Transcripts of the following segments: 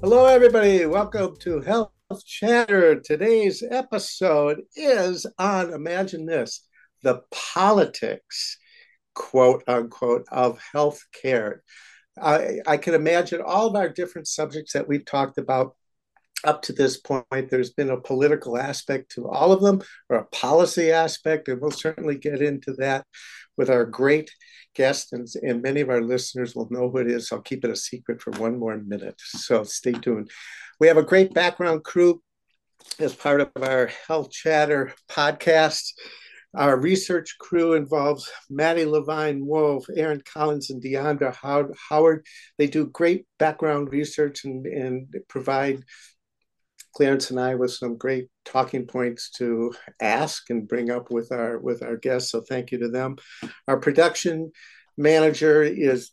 Hello, everybody. Welcome to Health Chatter. Today's episode is on Imagine This the politics, quote unquote, of healthcare. I, I can imagine all of our different subjects that we've talked about up to this point. There's been a political aspect to all of them, or a policy aspect, and we'll certainly get into that with our great guest, and, and many of our listeners will know who it is. I'll keep it a secret for one more minute, so stay tuned. We have a great background crew as part of our Health Chatter podcast. Our research crew involves Maddie Levine Wolf, Aaron Collins, and Deandra Howard. They do great background research and, and provide Clarence and I with some great talking points to ask and bring up with our with our guests. So thank you to them. Our production manager is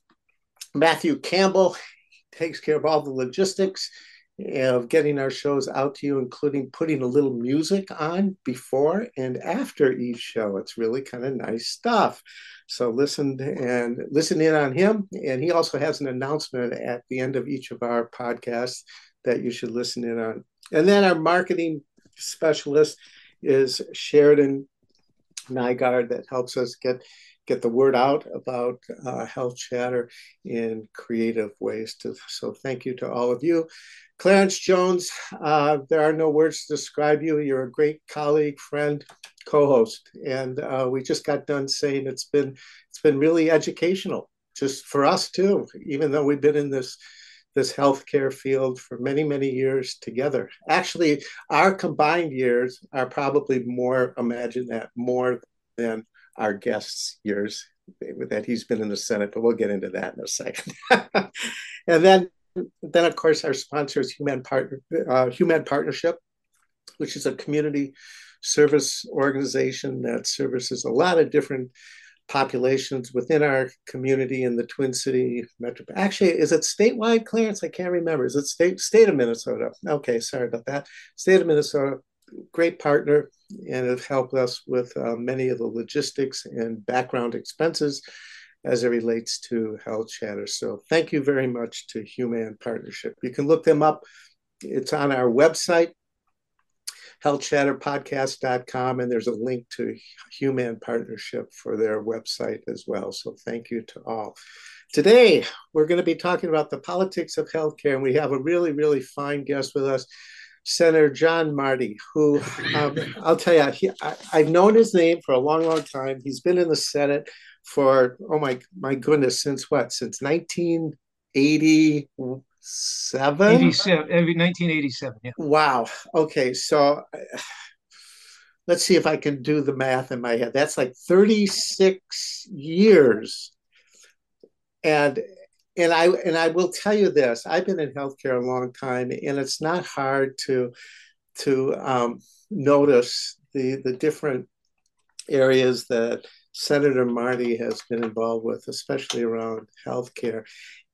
Matthew Campbell. He takes care of all the logistics of getting our shows out to you, including putting a little music on before and after each show. It's really kind of nice stuff. So listen and listen in on him. And he also has an announcement at the end of each of our podcasts that you should listen in on. And then our marketing specialist is Sheridan Nygaard that helps us get get the word out about uh, health chatter in creative ways. To, so thank you to all of you. Clarence Jones, uh, there are no words to describe you. You're a great colleague, friend, co-host, and uh, we just got done saying it's been it's been really educational, just for us too. Even though we've been in this this healthcare field for many, many years together. Actually, our combined years are probably more, imagine that, more than our guest's years that he's been in the Senate, but we'll get into that in a second. and then, then of course, our sponsor is Hue-MAN, Partner, uh, Hue-MAN Partnership, which is a community service organization that services a lot of different populations within our community in the Twin City metro. Actually, is it statewide, Clarence? I can't remember. Is it state state of Minnesota? Okay, sorry about that. State of Minnesota, great partner, and have helped us with uh, many of the logistics and background expenses as it relates to Health Chatter. So thank you very much to Hue-MAN Partnership. You can look them up. It's on our website, healthchatterpodcast.com, and there's a link to Hue-MAN Partnership for their website as well. So thank you to all. Today, we're going to be talking about the politics of healthcare, and we have a really, really fine guest with us. Senator John Marty, who um, I'll tell you, he, I, have known his name for a long, long time. He's been in the Senate for oh my my goodness, since what? Since 1980, seven? 87 1987 yeah. Wow okay so let's see if i can do the math in my head. That's like 36 years. And and i and i will tell you this i've been in healthcare a long time and it's not hard to to um, notice the the different areas that Senator Marty has been involved with, especially around healthcare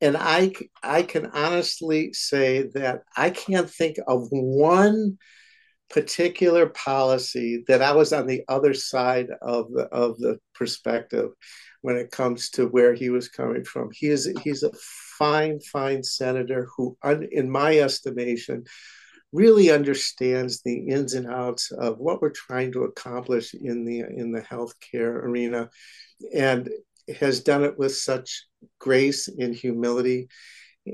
and I I can honestly say that I can't think of one particular policy that I was on the other side of the of the perspective when it comes to where he was coming from. He is he's a fine fine senator who, in my estimation, really understands the ins and outs of what we're trying to accomplish in the in the healthcare arena, and has done it with such grace and humility.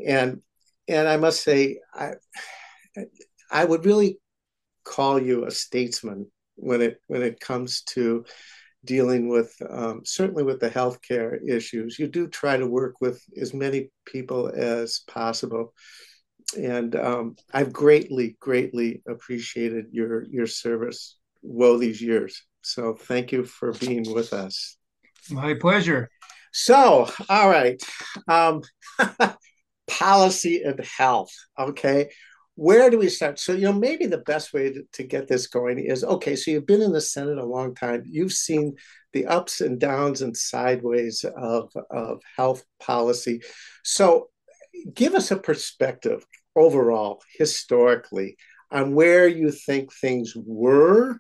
And and i must say i i would really call you a statesman when it when it comes to dealing with um, certainly with the healthcare issues. You do try to work with as many people as possible and um, i've greatly greatly appreciated your your service woe these years so thank you for being with us my pleasure. So, all right. Um, policy and health. Okay. Where do we start? So, you know, maybe the best way to, to get this going is okay, so you've been in the Senate a long time. You've seen the ups and downs and sideways of, of health policy. So, give us a perspective overall, historically, on where you think things were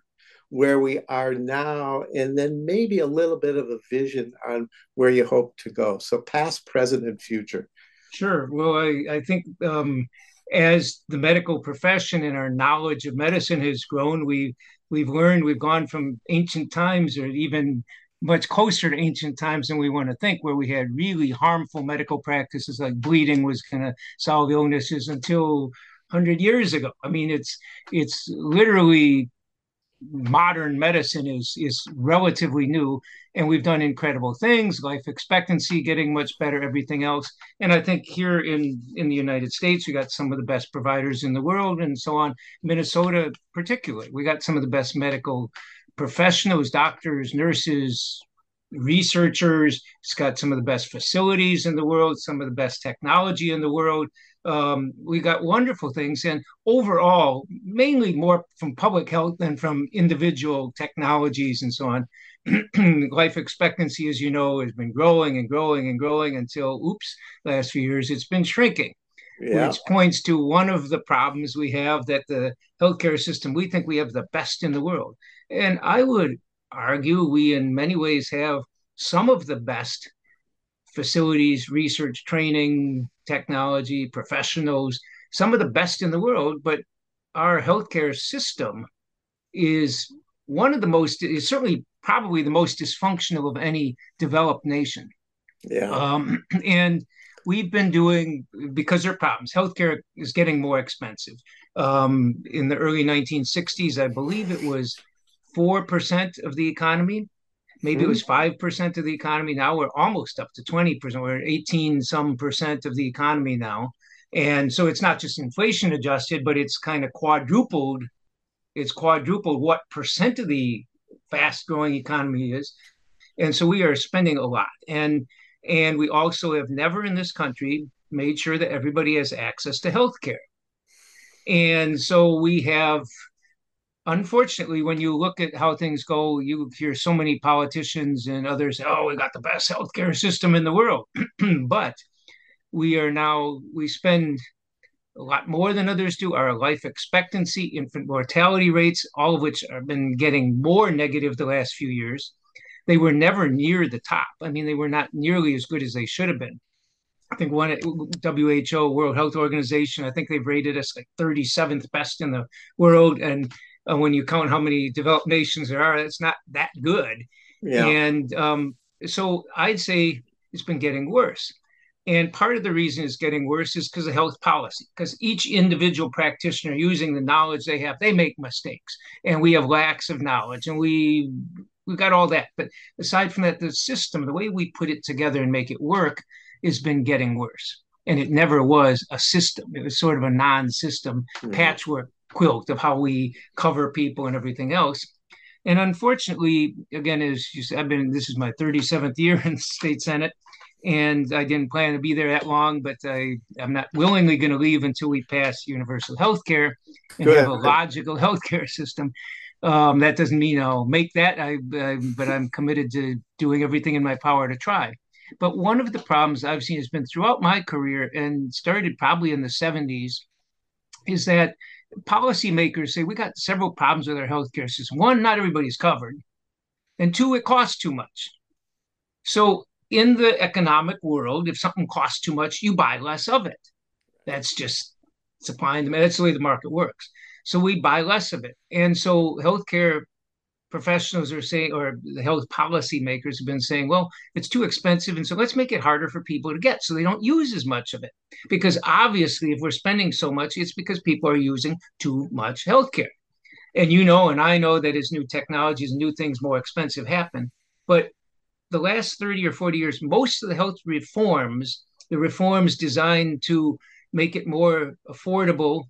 where we are now, and then maybe a little bit of a vision on where you hope to go. So, past, present, and future. Sure. Well, I, I think um, as the medical profession and our knowledge of medicine has grown, we we've learned we've gone from ancient times or even much closer to ancient times than we want to think, where we had really harmful medical practices like bleeding was going to solve illnesses until 100 years ago. I mean, it's it's literally modern medicine is is relatively new and we've done incredible things life expectancy getting much better everything else and i think here in in the united states we got some of the best providers in the world and so on minnesota particularly we got some of the best medical professionals doctors nurses researchers it's got some of the best facilities in the world some of the best technology in the world um, we got wonderful things, and overall, mainly more from public health than from individual technologies and so on. Life expectancy, as you know, has been growing and growing and growing until, oops, last few years it's been shrinking. Yeah. Which points to one of the problems we have that the healthcare system, we think we have the best in the world. And I would argue we, in many ways, have some of the best facilities, research, training, technology, professionals, some of the best in the world, but our healthcare system is one of the most, is certainly probably the most dysfunctional of any developed nation. Yeah. Um, and we've been doing, because there are problems, healthcare is getting more expensive. Um, in the early 1960s, I believe it was 4% of the economy Maybe mm-hmm. it was 5% of the economy. Now we're almost up to 20%. We're 18 some percent of the economy now. And so it's not just inflation adjusted, but it's kind of quadrupled. It's quadrupled what percent of the fast growing economy is. And so we are spending a lot. And and we also have never in this country made sure that everybody has access to health care. And so we have unfortunately, when you look at how things go, you hear so many politicians and others, say, oh, we got the best healthcare system in the world. but we are now, we spend a lot more than others do. Our life expectancy, infant mortality rates, all of which have been getting more negative the last few years. They were never near the top. I mean, they were not nearly as good as they should have been. I think one WHO, World Health Organization, I think they've rated us like 37th best in the world. And uh, when you count how many developed nations there are, it's not that good. Yeah. And um, so I'd say it's been getting worse. And part of the reason it's getting worse is because of health policy, because each individual practitioner using the knowledge they have, they make mistakes. And we have lacks of knowledge and we we got all that. But aside from that, the system, the way we put it together and make it work, has been getting worse. And it never was a system. It was sort of a non-system mm-hmm. patchwork quilt of how we cover people and everything else. And unfortunately, again, as you said, I've been this is my 37th year in the state senate, and I didn't plan to be there that long, but I I'm not willingly going to leave until we pass universal health care and have a logical health care system. Um, that doesn't mean I'll make that, I, I, but I'm committed to doing everything in my power to try. But one of the problems I've seen has been throughout my career and started probably in the 70s is that policymakers say we got several problems with our healthcare system. One, not everybody's covered, and two, it costs too much. So, in the economic world, if something costs too much, you buy less of it. That's just supply and demand. That's the way the market works. So we buy less of it, and so healthcare professionals are saying, or the health policy makers have been saying, well, it's too expensive. And so let's make it harder for people to get so they don't use as much of it. Because obviously, if we're spending so much, it's because people are using too much healthcare. And you know, and I know that as new technologies and new things more expensive happen. But the last 30 or 40 years, most of the health reforms, the reforms designed to make it more affordable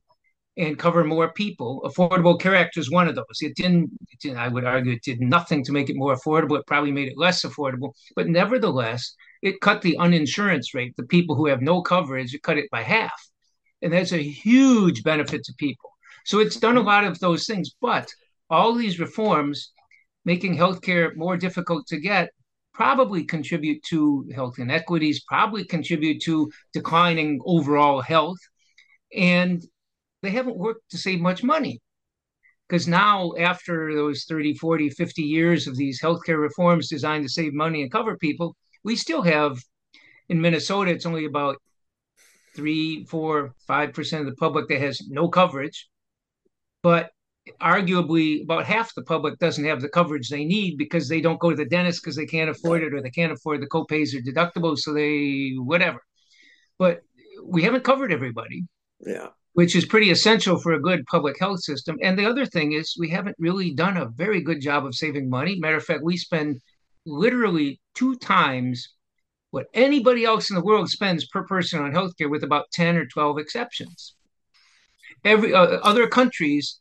and cover more people. Affordable Care Act is one of those. It didn't, it didn't, I would argue, it did nothing to make it more affordable. It probably made it less affordable. But nevertheless, it cut the uninsurance rate, the people who have no coverage, it cut it by half. And that's a huge benefit to people. So it's done a lot of those things. But all these reforms, making healthcare more difficult to get, probably contribute to health inequities, probably contribute to declining overall health. And they haven't worked to save much money. Because now after those 30 40 50 years of these healthcare reforms designed to save money and cover people we still have in minnesota it's only about three four five percent of the public that has no coverage. But arguably about half the public doesn't have the coverage they need because they don't go to the dentist because they can't afford it or they can't afford the copays or deductibles so they whatever. But we haven't covered everybody. Yeah which is pretty essential for a good public health system. And the other thing is, we haven't really done a very good job of saving money. Matter of fact, we spend literally two times what anybody else in the world spends per person on healthcare, with about 10 or 12 exceptions. Every uh, other countries,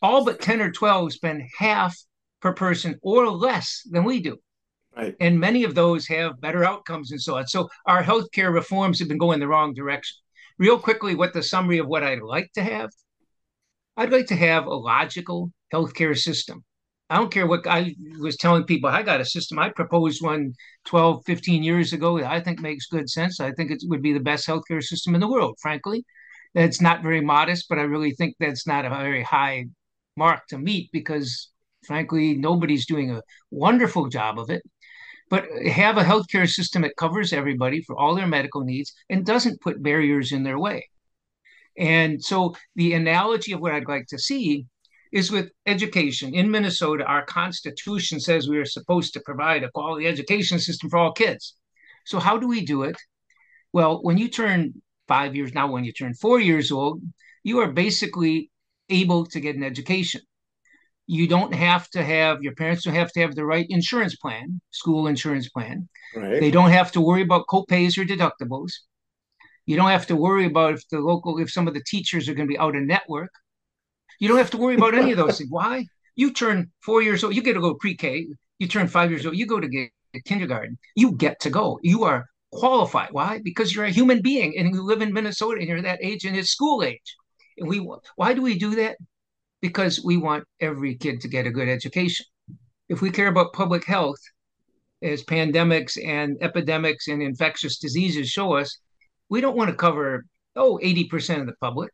all but 10 or 12 spend half per person or less than we do. Right. And many of those have better outcomes and so on. So our healthcare reforms have been going the wrong direction real quickly what the summary of what I'd like to have. I'd like to have a logical healthcare system. I don't care what I was telling people. I got a system. I proposed one 12, 15 years ago I think makes good sense. I think it would be the best healthcare system in the world, frankly. That's not very modest, but I really think that's not a very high mark to meet because, frankly, nobody's doing a wonderful job of it but have a healthcare system that covers everybody for all their medical needs and doesn't put barriers in their way. And so the analogy of what I'd like to see is with education. In Minnesota, our Constitution says we are supposed to provide a quality education system for all kids. So, how do we do it? Well, when you turn five years now, when you turn four years old, you are basically able to get an education you don't have to have your parents don't have to have the right insurance plan, school insurance plan. Right. They don't have to worry about copays or deductibles. You don't have to worry about if the local if some of the teachers are going to be out of network. You don't have to worry about any of those things. Why? You turn four years old, you get to go pre-K. You turn five years old, you go to get kindergarten. You get to go. You are qualified. Why? Because you're a human being and you live in Minnesota and you're that age and it's school age. And we why do we do that? Because we want every kid to get a good education. If we care about public health, as pandemics and epidemics and infectious diseases show us, we don't want to cover, oh, 80% of the public.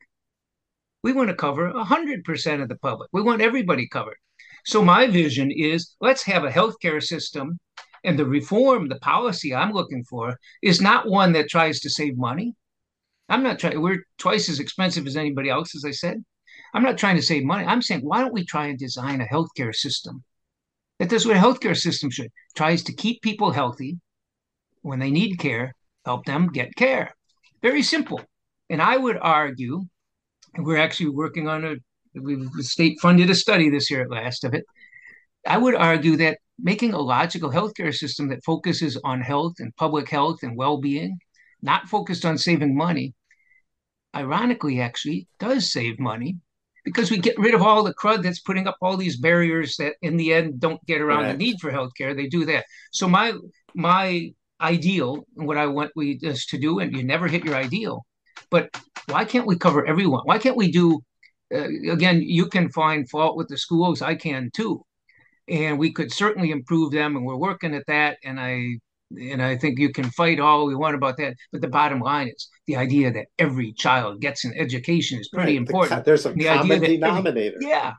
We want to cover 100% of the public. We want everybody covered. So, my vision is let's have a healthcare system, and the reform, the policy I'm looking for, is not one that tries to save money. I'm not trying, we're twice as expensive as anybody else, as I said. I'm not trying to save money. I'm saying, why don't we try and design a healthcare system that does what a healthcare system should tries to keep people healthy when they need care, help them get care. Very simple. And I would argue, and we're actually working on a we've state funded a study this year at last of it. I would argue that making a logical healthcare system that focuses on health and public health and well-being, not focused on saving money, ironically actually does save money because we get rid of all the crud that's putting up all these barriers that in the end don't get around right. the need for healthcare. They do that. So my my ideal, and what I want we us to do, and you never hit your ideal, but why can't we cover everyone? Why can't we do? Uh, again, you can find fault with the schools. I can too, and we could certainly improve them, and we're working at that. And I and I think you can fight all we want about that. But the bottom line is the idea that every child gets an education is pretty right. important. The, there's a the common denominator. Every, yeah.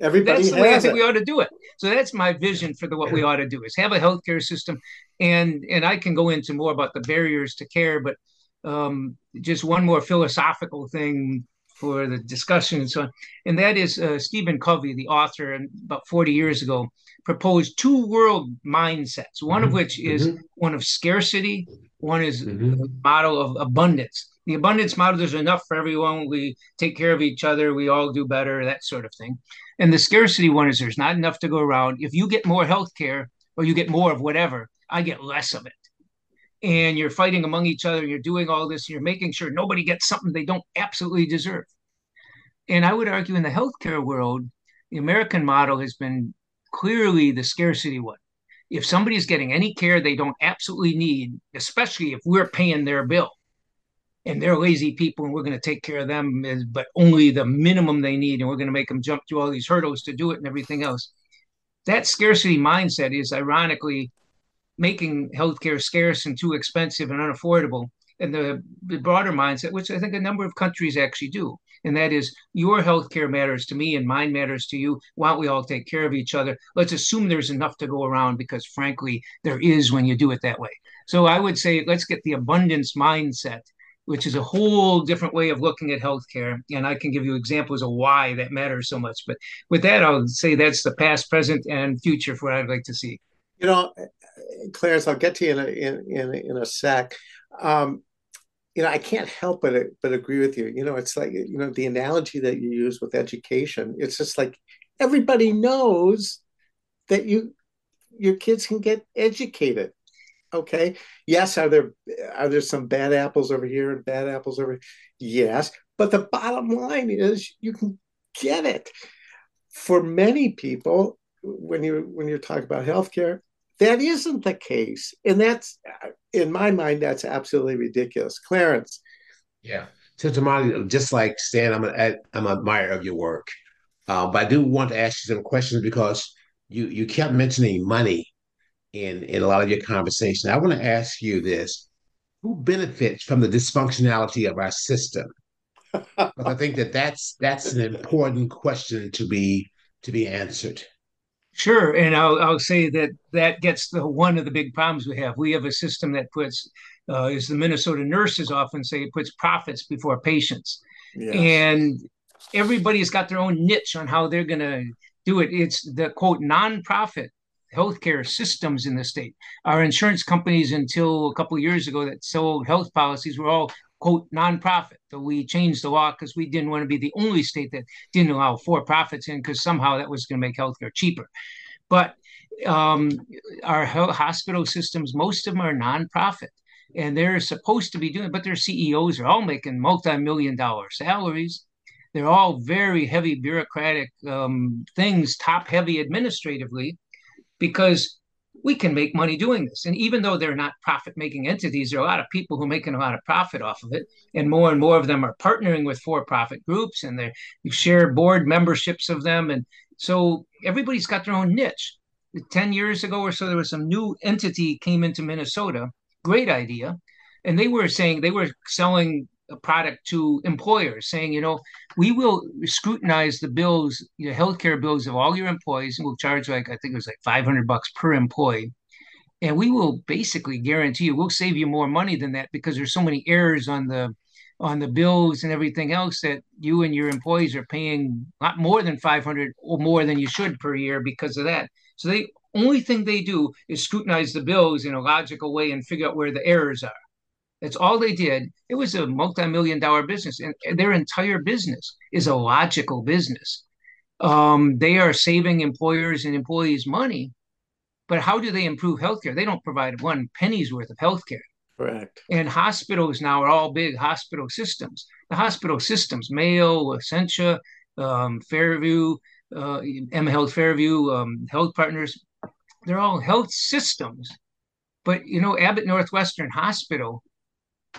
Everybody that's the way I think it. we ought to do it. So that's my vision for the what we ought to do is have a healthcare system, and and I can go into more about the barriers to care, but um, just one more philosophical thing for the discussion and so on, and that is uh, Stephen Covey, the author, and about 40 years ago, proposed two world mindsets. One mm-hmm. of which is mm-hmm. one of scarcity, one is mm-hmm. a model of abundance. The abundance model, there's enough for everyone. We take care of each other. We all do better, that sort of thing. And the scarcity one is there's not enough to go around. If you get more health care or you get more of whatever, I get less of it and you're fighting among each other, you're doing all this, you're making sure nobody gets something they don't absolutely deserve. And I would argue in the healthcare world, the American model has been clearly the scarcity one. If somebody's getting any care they don't absolutely need, especially if we're paying their bill and they're lazy people and we're going to take care of them, but only the minimum they need, and we're going to make them jump through all these hurdles to do it and everything else. That scarcity mindset is ironically making healthcare scarce and too expensive and unaffordable. And the, the broader mindset, which I think a number of countries actually do. And that is your health care matters to me and mine matters to you. Why don't we all take care of each other? Let's assume there's enough to go around because, frankly, there is when you do it that way. So I would say let's get the abundance mindset which is a whole different way of looking at healthcare. And I can give you examples of why that matters so much. But with that, I'll say that's the past, present, and future for what I'd like to see. You know, Clarence, I'll get to you in a, in, in, in a sec. Um, you know, I can't help but but agree with you. You know, it's like you know the analogy that you use with education. It's just like everybody knows that you your kids can get educated okay yes are there are there some bad apples over here and bad apples over here? yes but the bottom line is you can get it for many people when you when you're talking about healthcare that isn't the case and that's in my mind that's absolutely ridiculous clarence yeah so tamale just like stan i'm an i'm an admirer of your work uh, but i do want to ask you some questions because you you kept mentioning money in in a lot of your conversation. I want to ask you this: Who benefits from the dysfunctionality of our system? because I think that that's that's an important question to be to be answered. Sure, and I'll I'll say that that gets the one of the big problems we have. We have a system that puts, uh, as the Minnesota nurses often say, it puts profits before patients, yes. and everybody's got their own niche on how they're going to do it. It's the quote nonprofit healthcare systems in the state. Our insurance companies, until a couple years ago, that sold health policies were all quote nonprofit. So we changed the law because we didn't want to be the only state that didn't allow for profits in because somehow that was going to make healthcare cheaper. But um, our hospital systems, most of them are nonprofit. And they're supposed to be doing, but their CEOs are all making multi-million dollar salaries. They're all very heavy bureaucratic um, things, top heavy administratively because we can make money doing this. And even though they're not profit making entities, there are a lot of people who are making a lot of profit off of it. And more and more of them are partnering with for profit groups and they share board memberships of them. And so everybody's got their own niche. 10 years ago or so, there was some new entity came into Minnesota. Great idea. And they were saying they were selling a product to employers saying, you know, we will scrutinize the bills, the healthcare bills of all your employees, and we'll charge like I think it was like 500 bucks per employee. And we will basically guarantee you we'll save you more money than that because there's so many errors on the on the bills and everything else that you and your employees are paying a lot more than 500 or more than you should per year because of that. So they only thing they do is scrutinize the bills in a logical way and figure out where the errors are. That's all they did. It was a multi-million dollar business, and their entire business is a logical business. Um, they are saving employers and employees money, but how do they improve healthcare? They don't provide one penny's worth of healthcare. Correct. And hospitals now are all big hospital systems. The hospital systems, Mayo, Essentia, um, Fairview, uh, M Health Fairview, um, Health Partners, they're all health systems. But you know, Abbott Northwestern Hospital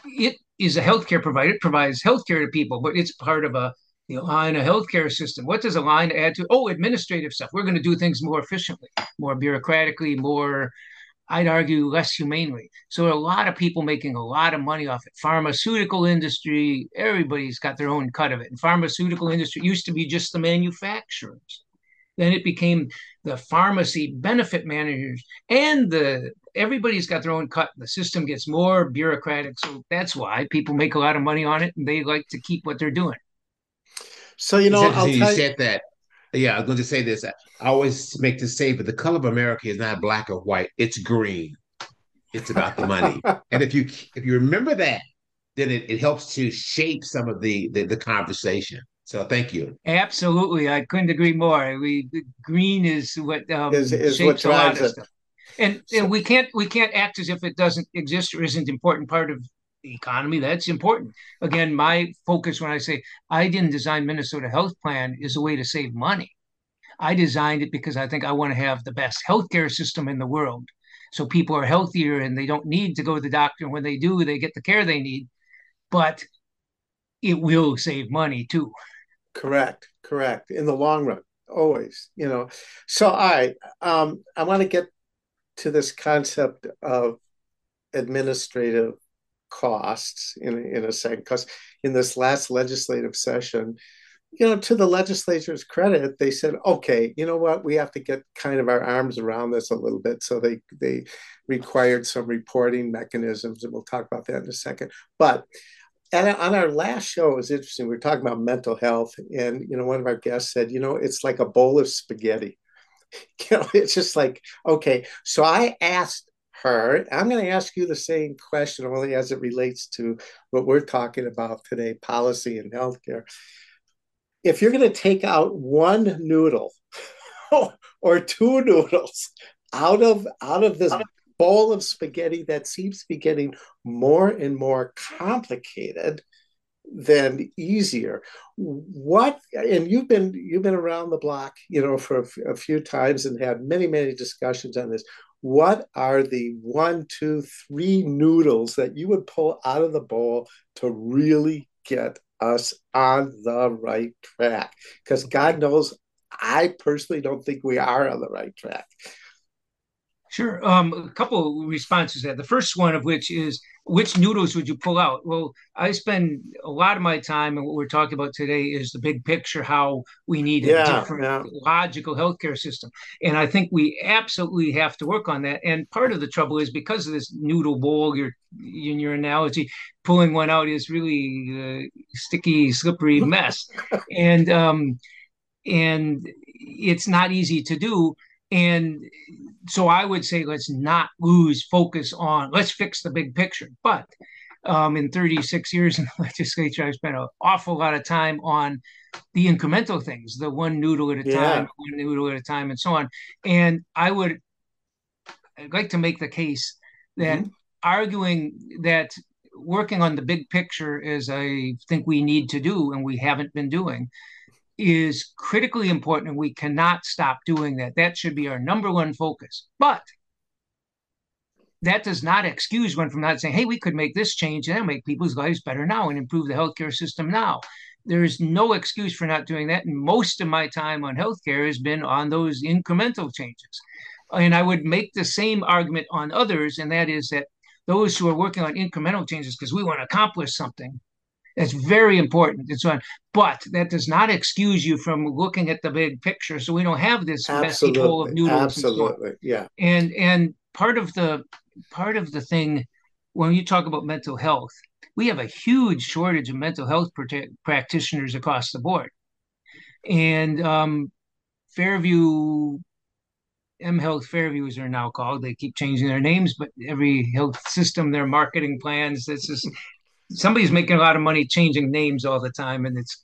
it is a healthcare provider. It provides healthcare to people, but it's part of a you know, Allina healthcare system. What does Allina add to? Oh, administrative stuff. We're going to do things more efficiently, more bureaucratically, more, I'd argue, less humanely. So a lot of people making a lot of money off it. Pharmaceutical industry, everybody's got their own cut of it. And pharmaceutical industry used to be just the manufacturers. Then it became the pharmacy benefit managers and the everybody's got their own cut. The system gets more bureaucratic. So that's why people make a lot of money on it and they like to keep what they're doing. So, you know, you said, you said that. Yeah, I was going to say this. I always make the say, but the color of America is not black or white; it's green. It's about the money, and if you if you remember that, then it, it helps to shape some of the, the the conversation. So thank you. Absolutely, I couldn't agree more. We green is what um, is, is shapes what a lot of it. stuff, and so, and we can't we can't act as if it doesn't exist or isn't important part of the economy. That's important. Again, my focus when I say I didn't design Minnesota Health Plan is a way to save money. I designed it because I think I want to have the best healthcare system in the world, so people are healthier and they don't need to go to the doctor. When they do, they get the care they need. But it will save money too. Correct, correct. In the long run, always, you know. So I um I want to get to this concept of administrative costs in, in a second, because in this last legislative session, you know, to the legislature's credit, they said, okay, you know what, we have to get kind of our arms around this a little bit. So they they required some reporting mechanisms, and we'll talk about that in a second. But and on our last show, it was interesting. We were talking about mental health, and you know, one of our guests said, you know, it's like a bowl of spaghetti. You know, it's just like okay. So I asked her. I'm going to ask you the same question, only as it relates to what we're talking about today: policy and healthcare. If you're going to take out one noodle or two noodles out of out of this bowl of spaghetti that seems to be getting more and more complicated than easier what and you've been you've been around the block you know for a, a few times and had many many discussions on this what are the one two three noodles that you would pull out of the bowl to really get us on the right track because god knows i personally don't think we are on the right track Sure. Um, a couple responses there. The first one of which is which noodles would you pull out? Well, I spend a lot of my time, and what we're talking about today is the big picture, how we need a yeah, different, yeah. logical healthcare system. And I think we absolutely have to work on that. And part of the trouble is because of this noodle bowl, your in your analogy, pulling one out is really a sticky, slippery mess, and um, and it's not easy to do. And so I would say let's not lose focus on let's fix the big picture. But um, in 36 years in the legislature, I've spent an awful lot of time on the incremental things, the one noodle at a yeah. time, one noodle at a time, and so on. And I would I'd like to make the case that mm-hmm. arguing that working on the big picture, is I think we need to do, and we haven't been doing, is critically important and we cannot stop doing that. That should be our number one focus. But that does not excuse one from not saying, hey, we could make this change and make people's lives better now and improve the healthcare system now. There is no excuse for not doing that. And most of my time on healthcare has been on those incremental changes. And I would make the same argument on others, and that is that those who are working on incremental changes because we want to accomplish something that's very important and so on. But that does not excuse you from looking at the big picture. So we don't have this messy bowl of noodles. Absolutely. And yeah. And and part of the part of the thing when you talk about mental health, we have a huge shortage of mental health practitioners across the board. And um, Fairview M Health Fairview, as they're now called. They keep changing their names, but every health system, their marketing plans, this is somebody's making a lot of money changing names all the time, and it's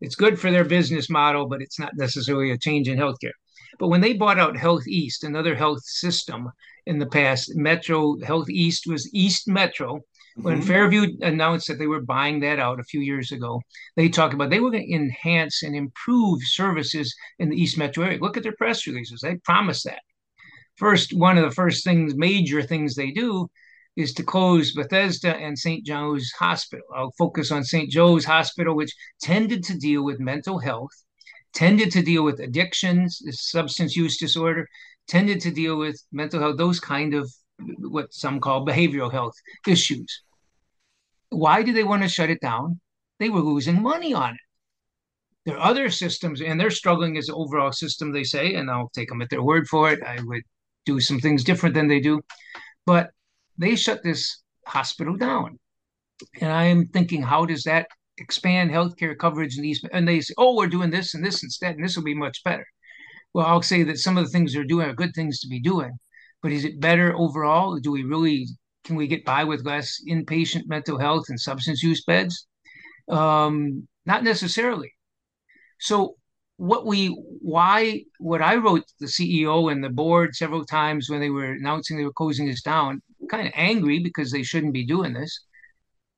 it's good for their business model, but it's not necessarily a change in healthcare. But when they bought out Health East, another health system in the past, Metro Health East was East Metro. When mm-hmm. Fairview announced that they were buying that out a few years ago, they talked about they were going to enhance and improve services in the East Metro area. Look at their press releases; they promised that. First, one of the first things, major things they do is to close Bethesda and St. Joe's Hospital. I'll focus on St. Joe's Hospital, which tended to deal with mental health, tended to deal with addictions, substance use disorder, tended to deal with mental health, those kind of what some call behavioral health issues. Why do they want to shut it down? They were losing money on it. There are other systems, and they're struggling as an overall system, they say, and I'll take them at their word for it. I would do some things different than they do. But they shut this hospital down. And I am thinking, how does that expand healthcare coverage in these? And they say, oh, we're doing this and this instead, and this will be much better. Well, I'll say that some of the things they're doing are good things to be doing, but is it better overall? Do we really can we get by with less inpatient mental health and substance use beds? Um, not necessarily. So what we why what I wrote the CEO and the board several times when they were announcing they were closing this down, kind of angry because they shouldn't be doing this.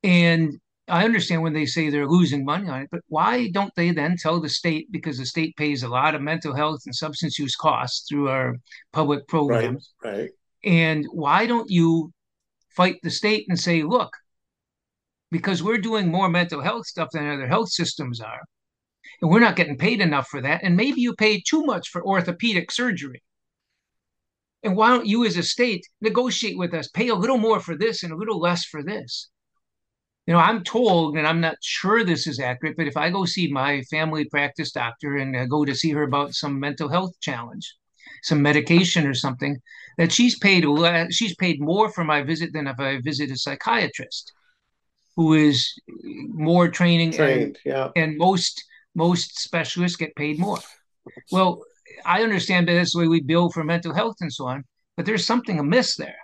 And I understand when they say they're losing money on it, but why don't they then tell the state because the state pays a lot of mental health and substance use costs through our public programs. Right. right. And why don't you fight the state and say, look, because we're doing more mental health stuff than other health systems are and we're not getting paid enough for that. And maybe you pay too much for orthopedic surgery. And why don't you, as a state, negotiate with us, pay a little more for this and a little less for this? you know, I'm told, and I'm not sure this is accurate, but if I go see my family practice doctor and uh, go to see her about some mental health challenge, some medication or something, that she's paid she's paid more for my visit than if I visit a psychiatrist, who is more training trained, and, yeah. and most most specialists get paid more. Well, I understand that that's the way we bill for mental health and so on, but there's something amiss there.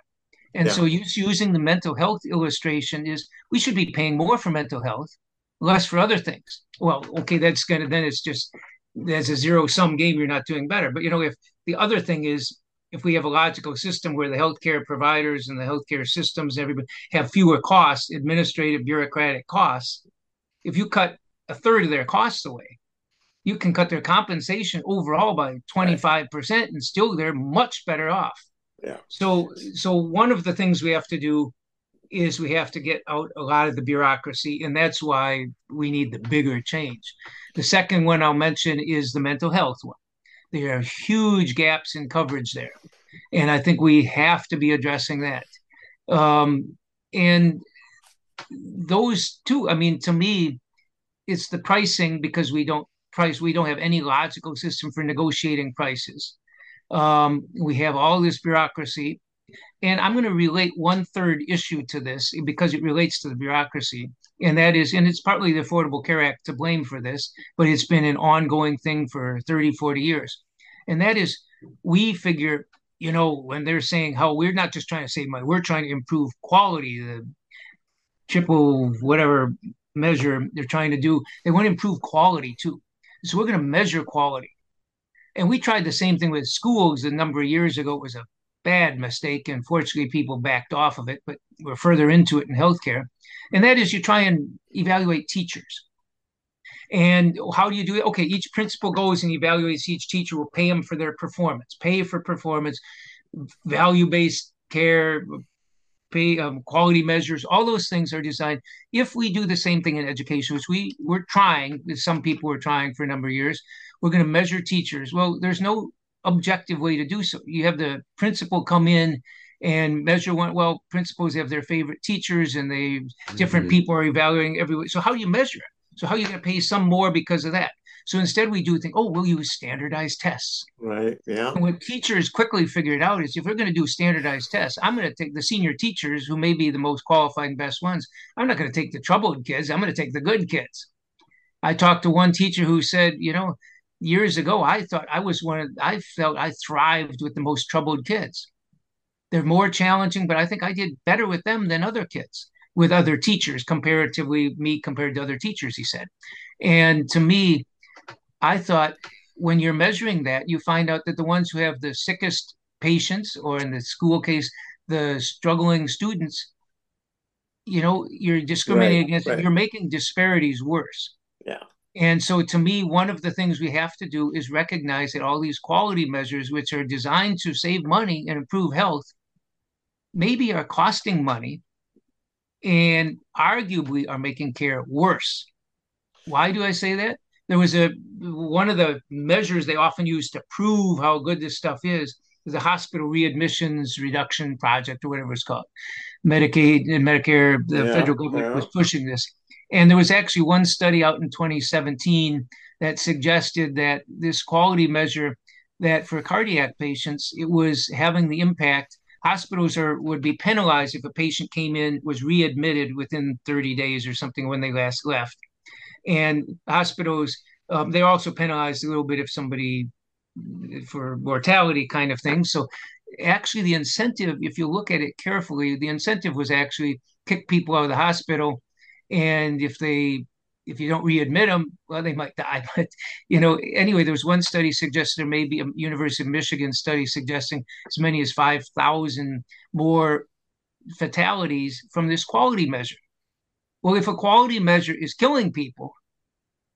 And yeah. so using the mental health illustration is we should be paying more for mental health, less for other things. Well, okay, that's gonna then it's just there's a zero sum game. You're not doing better. But you know, if the other thing is if we have a logical system where the healthcare providers and the healthcare systems, everybody have fewer costs, administrative, bureaucratic costs, if you cut a third of their costs away, you can cut their compensation overall by 25% and still they're much better off. Yeah. So so one of the things we have to do is we have to get out a lot of the bureaucracy and that's why we need the bigger change. The second one I'll mention is the mental health one. There are huge gaps in coverage there. And I think we have to be addressing that. Um, and those two, I mean, to me, it's the pricing because we don't price, we don't have any logical system for negotiating prices. Um, we have all this bureaucracy. And I'm going to relate one third issue to this because it relates to the bureaucracy. And that is, and it's partly the Affordable Care Act to blame for this, but it's been an ongoing thing for 30, 40 years. And that is, we figure, you know, when they're saying how we're not just trying to save money, we're trying to improve quality, the triple whatever measure they're trying to do, they want to improve quality too. So we're going to measure quality. And we tried the same thing with schools a number of years ago. It was a bad mistake. And fortunately, people backed off of it, but we're further into it in healthcare. And that is you try and evaluate teachers. And how do you do it? Okay, each principal goes and evaluates each teacher. Will pay them for their performance, pay for performance, value based care, pay um, quality measures. All those things are designed. If we do the same thing in education, which we we're trying, some people were trying for a number of years, we're going to measure teachers. Well, there's no objective way to do so. You have the principal come in and measure one. Well, principals have their favorite teachers, and they different mm-hmm. people are evaluating every. So how do you measure it? So how are you going to pay some more because of that? So instead, we do think, oh, we'll use standardized tests. Right. Yeah. And what teachers quickly figured out is if we're going to do standardized tests, I'm going to take the senior teachers who may be the most qualified and best ones. I'm not going to take the troubled kids. I'm going to take the good kids. I talked to one teacher who said, you know, years ago, I thought I was one of, I felt I thrived with the most troubled kids. They're more challenging, but I think I did better with them than other kids, with other teachers, comparatively, me compared to other teachers, he said. And to me, I thought when you're measuring that, you find out that the ones who have the sickest patients, or in the school case, the struggling students, you know, you're discriminating right, against, right. you're making disparities worse. Yeah. And so, to me, one of the things we have to do is recognize that all these quality measures, which are designed to save money and improve health, maybe are costing money and arguably are making care worse. Why do I say that? There was a one of the measures they often use to prove how good this stuff is is the hospital readmissions reduction project or whatever it's called. Medicaid and Medicare, the yeah, federal government yeah. was pushing this. And there was actually one study out in 2017 that suggested that this quality measure that for cardiac patients, it was having the impact. Hospitals are would be penalized if a patient came in was readmitted within 30 days or something when they last left, and hospitals um, they also penalized a little bit if somebody for mortality kind of thing. So actually, the incentive, if you look at it carefully, the incentive was actually kick people out of the hospital and if they if you don't readmit them, well, they might die. But you know, anyway, there was one study suggesting there may be a University of Michigan study suggesting as many as five thousand more fatalities from this quality measure. Well, if a quality measure is killing people,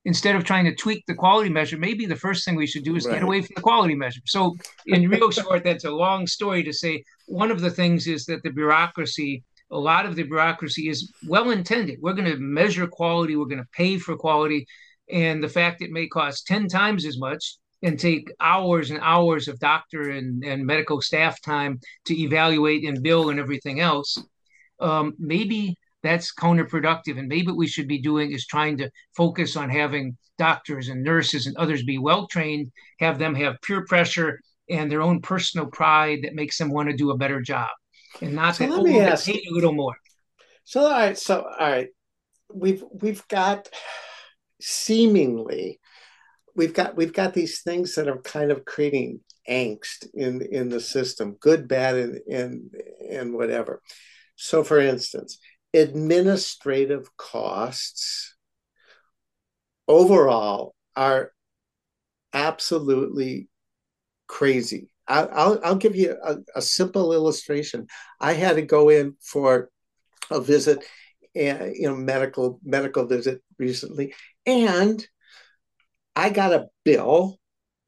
instead of trying to tweak the quality measure, maybe the first thing we should do is right. get away from the quality measure. So, in real short, that's a long story to say. One of the things is that the bureaucracy a lot of the bureaucracy is well intended. We're going to measure quality, we're going to pay for quality. And the fact it may cost 10 times as much and take hours and hours of doctor and, and medical staff time to evaluate and bill and everything else, um, maybe that's counterproductive. And maybe what we should be doing is trying to focus on having doctors and nurses and others be well trained, have them have peer pressure and their own personal pride that makes them want to do a better job, and not so that let oh, me ask, a little more. So all right, so all right, we've we've got seemingly we've got we've got these things that are kind of creating angst in in the system, good, bad, and and and whatever. So, for instance, administrative costs overall are absolutely crazy. I'll, I'll, give you a, a, simple illustration. I had to go in for a visit, eh, you know, medical medical visit recently, and I got a bill.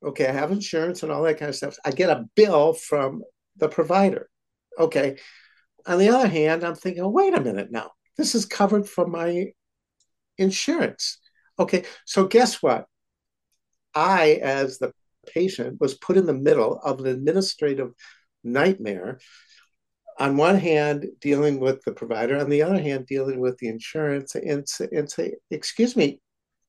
Okay, I have insurance and all that kind of stuff. I get a bill from the provider. Okay. On the other hand, I'm thinking, oh, wait a minute now. This is covered from my insurance. Okay, so guess what? I, as the patient, was put in the middle of an administrative nightmare. On one hand, dealing with the provider, on the other hand, dealing with the insurance, and, and say, "Excuse me,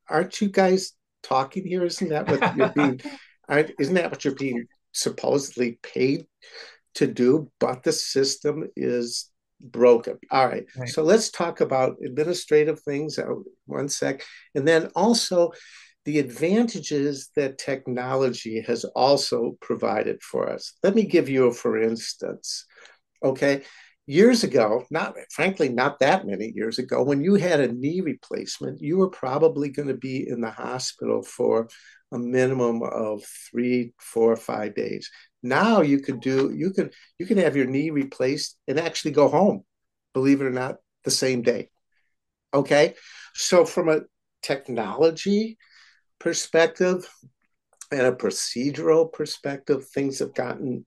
aren't you guys talking here? Isn't that what you're being? aren't, isn't that what you're being supposedly paid to do? But the system is broken. All right. right. So let's talk about administrative things. Uh, one sec. And then also the advantages that technology has also provided for us. Let me give you a for instance. Okay. Years ago, not frankly, not that many years ago, when you had a knee replacement, you were probably going to be in the hospital for a minimum of three, four, five days. Now you could do you can you can have your knee replaced and actually go home, believe it or not, the same day. Okay, so from a technology perspective and a procedural perspective, things have gotten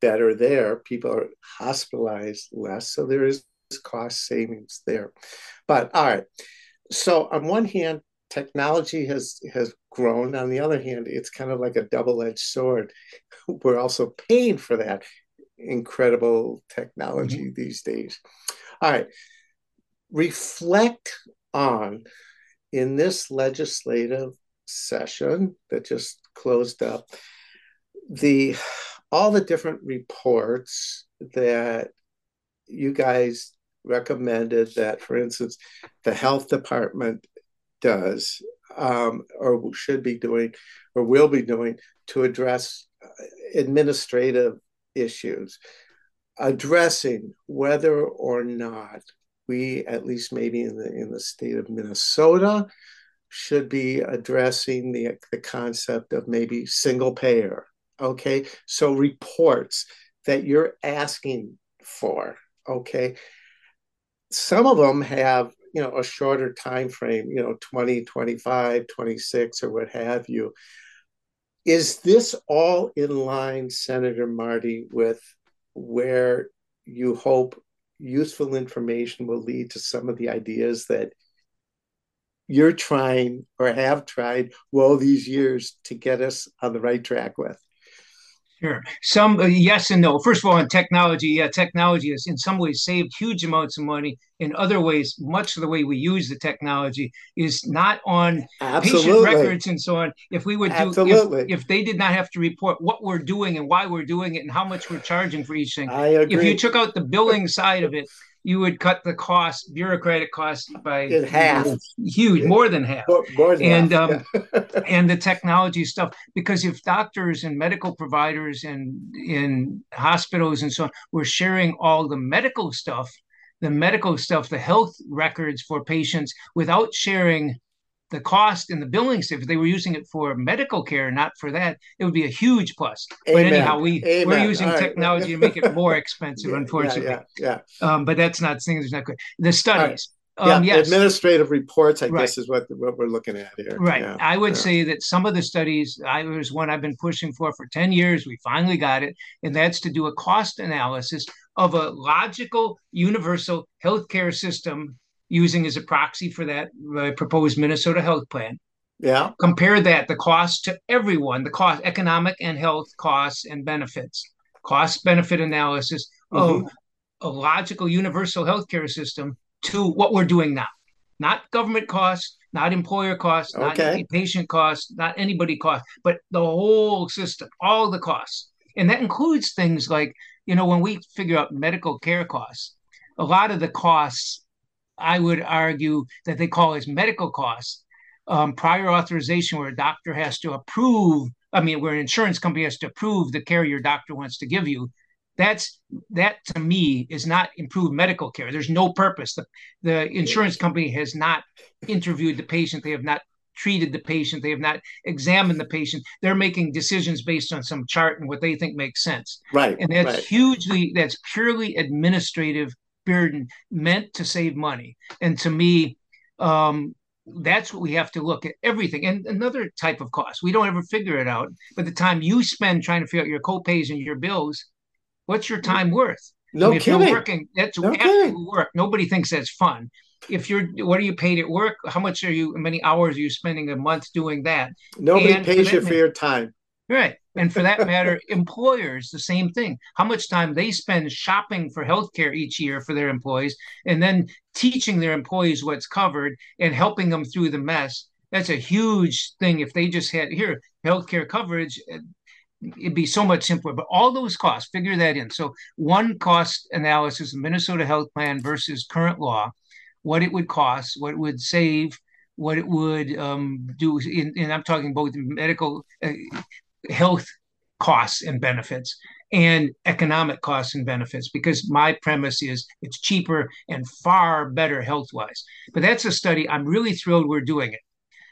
better there. People are hospitalized less, so there is cost savings there. But all right, so on one hand, technology has has grown. On the other hand, it's kind of like a double-edged sword. We're also paying for that incredible technology mm-hmm. these days. All right. Reflect on in this legislative session that just closed up the all the different reports that you guys recommended that for instance the health department does um, or should be doing or will be doing to address uh, administrative issues, addressing whether or not we, at least maybe in the in the state of Minnesota, should be addressing the, the concept of maybe single payer. Okay, so reports that you're asking for. Okay, some of them have you know a shorter time frame you know 20 25 26 or what have you. Is this all in line senator marty with where you hope useful information will lead to some of the ideas that you're trying or have tried all these years to get us on the right track with Sure. Some uh, yes and no. First of all, on technology, yeah, technology has in some ways saved huge amounts of money. In other ways, much of the way we use the technology is not on Absolutely. patient records and so on. If we would do, if, if, they did not have to report what we're doing and why we're doing it and how much we're charging for each thing, I agree. if you took out the billing side of it, you would cut the cost, bureaucratic costs by in half, huge, more than half, more, more than and half. Um, and the technology stuff. Because if doctors and medical providers and in hospitals and so on were sharing all the medical stuff, the medical stuff, the health records for patients without sharing the cost and the billing if they were using it for medical care, not for that, it would be a huge plus. Amen. But anyhow, we Amen. we're using right. technology to make it more expensive, unfortunately. Yeah, yeah, Um, but that's not things not good. The studies. Right. Um, yeah, yes. administrative reports, I right. guess, is what what we're looking at here. Right. Yeah. I would yeah. say that some of the studies, I was one I've been pushing for for ten years. We finally got it, and that's to do a cost analysis of a logical, universal healthcare system using as a proxy for that uh, proposed Minnesota health plan. Yeah. Compare that, the cost to everyone, the cost, economic and health costs and benefits, cost benefit analysis mm-hmm. of a logical universal healthcare system to what we're doing now, not government costs, not employer costs, okay. not patient costs, not anybody costs, but the whole system, all the costs. And that includes things like, you know, when we figure out medical care costs, a lot of the costs, I would argue that they call as medical costs, um, prior authorization where a doctor has to approve, I mean, where an insurance company has to approve the care your doctor wants to give you. That's that to me is not improved medical care. There's no purpose. The, the insurance company has not interviewed the patient. They have not treated the patient. They have not examined the patient. They're making decisions based on some chart and what they think makes sense. Right. And that's right. hugely, that's purely administrative burden meant to save money. And to me, um, that's what we have to look at everything. And another type of cost, we don't ever figure it out. But the time you spend trying to figure out your co-pays and your bills, what's your time worth? No I mean, if kidding. you're working, that's No kidding. work. Nobody thinks that's fun. If you're, what are you paid at work? How much are you? How many hours are you spending a month doing that? Nobody And pays that you for your time. Right. And for that matter, employers, the same thing. How much time they spend shopping for healthcare each year for their employees and then teaching their employees what's covered and helping them through the mess. That's a huge thing. If they just had here healthcare coverage, it'd be so much simpler. But all those costs, figure that in. So one cost analysis, the Minnesota health plan versus current law, what it would cost, what it would save, what it would um, do. In, and I'm talking both medical uh, health costs and benefits and economic costs and benefits because my premise is it's cheaper and far better health wise. But that's a study I'm really thrilled we're doing it.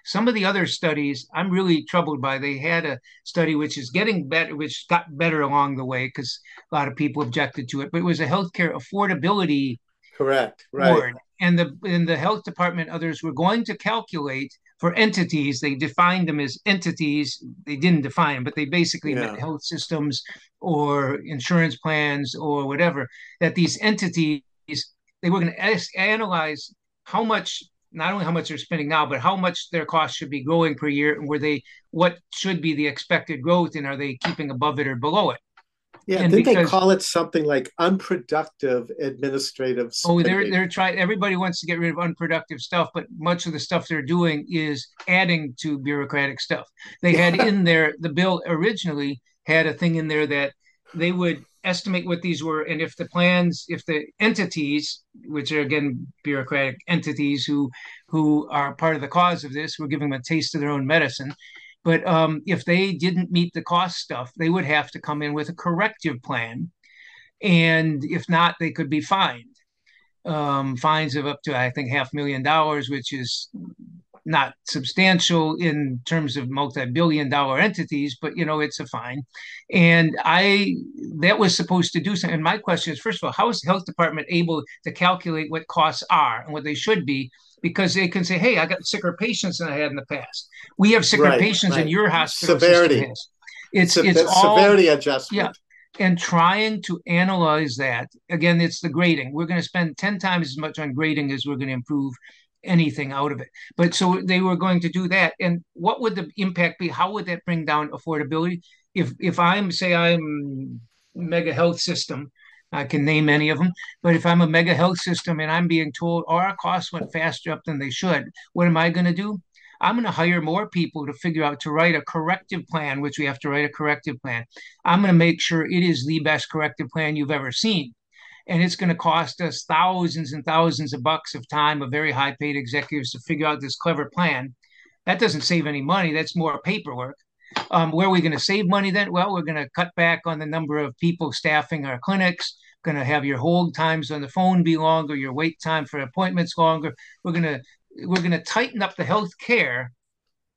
Some of the other studies I'm really troubled by. They had a study which is getting better, which got better along the way because a lot of people objected to it, but it was a healthcare affordability Correct. Right. board. And the in the health department, others were going to calculate for entities. They defined them as entities. They didn't define them, but they basically Yeah. meant health systems or insurance plans or whatever. That these entities they were going to analyze how much not only how much they're spending now, but how much their costs should be growing per year, and were they what should be the expected growth, and are they keeping above it or below it? Yeah. And Didn't they call it something like unproductive administrative Oh, they're they're trying. Everybody wants to get rid of unproductive stuff, but much of the stuff they're doing is adding to bureaucratic stuff. They had in there the bill originally had a thing in there that they would estimate what these were, and if the plans, if the entities, which are again bureaucratic entities who who are part of the cause of this, we're giving them a taste of their own medicine. But um, if they didn't meet the cost stuff, they would have to come in with a corrective plan, and if not, they could be fined um, fines of up to I think half million dollars, which is not substantial in terms of multi-billion dollar entities, but you know it's a fine. And I that was supposed to do something. And my question is, first of all, how is the health department able to calculate what costs are and what they should be? Because they can say, "Hey, I got sicker patients than I had in the past. We have sicker Right, patients right. in your hospital Severity. system. It's Se- it's all severity adjustment. yeah. and trying to analyze that again it's the grading we're going to spend 10 times as much on grading as we're going to improve anything out of it but so they were going to do that and what would the impact be how would that bring down affordability if if i'm say i'm mega health system i can name any of them but if i'm a mega health system and i'm being told oh, our costs went faster up than they should what am i going to do I'm going to hire more people to figure out to write a corrective plan, which we have to write a corrective plan. I'm going to make sure it is the best corrective plan you've ever seen. And it's going to cost us thousands and thousands of bucks of time of very high paid executives to figure out this clever plan. That doesn't save any money. That's more paperwork. Um, where are we going to save money then? Well, we're going to cut back on the number of people staffing our clinics, going to have your hold times on the phone be longer, your wait time for appointments longer. We're going to we're going to tighten up the health care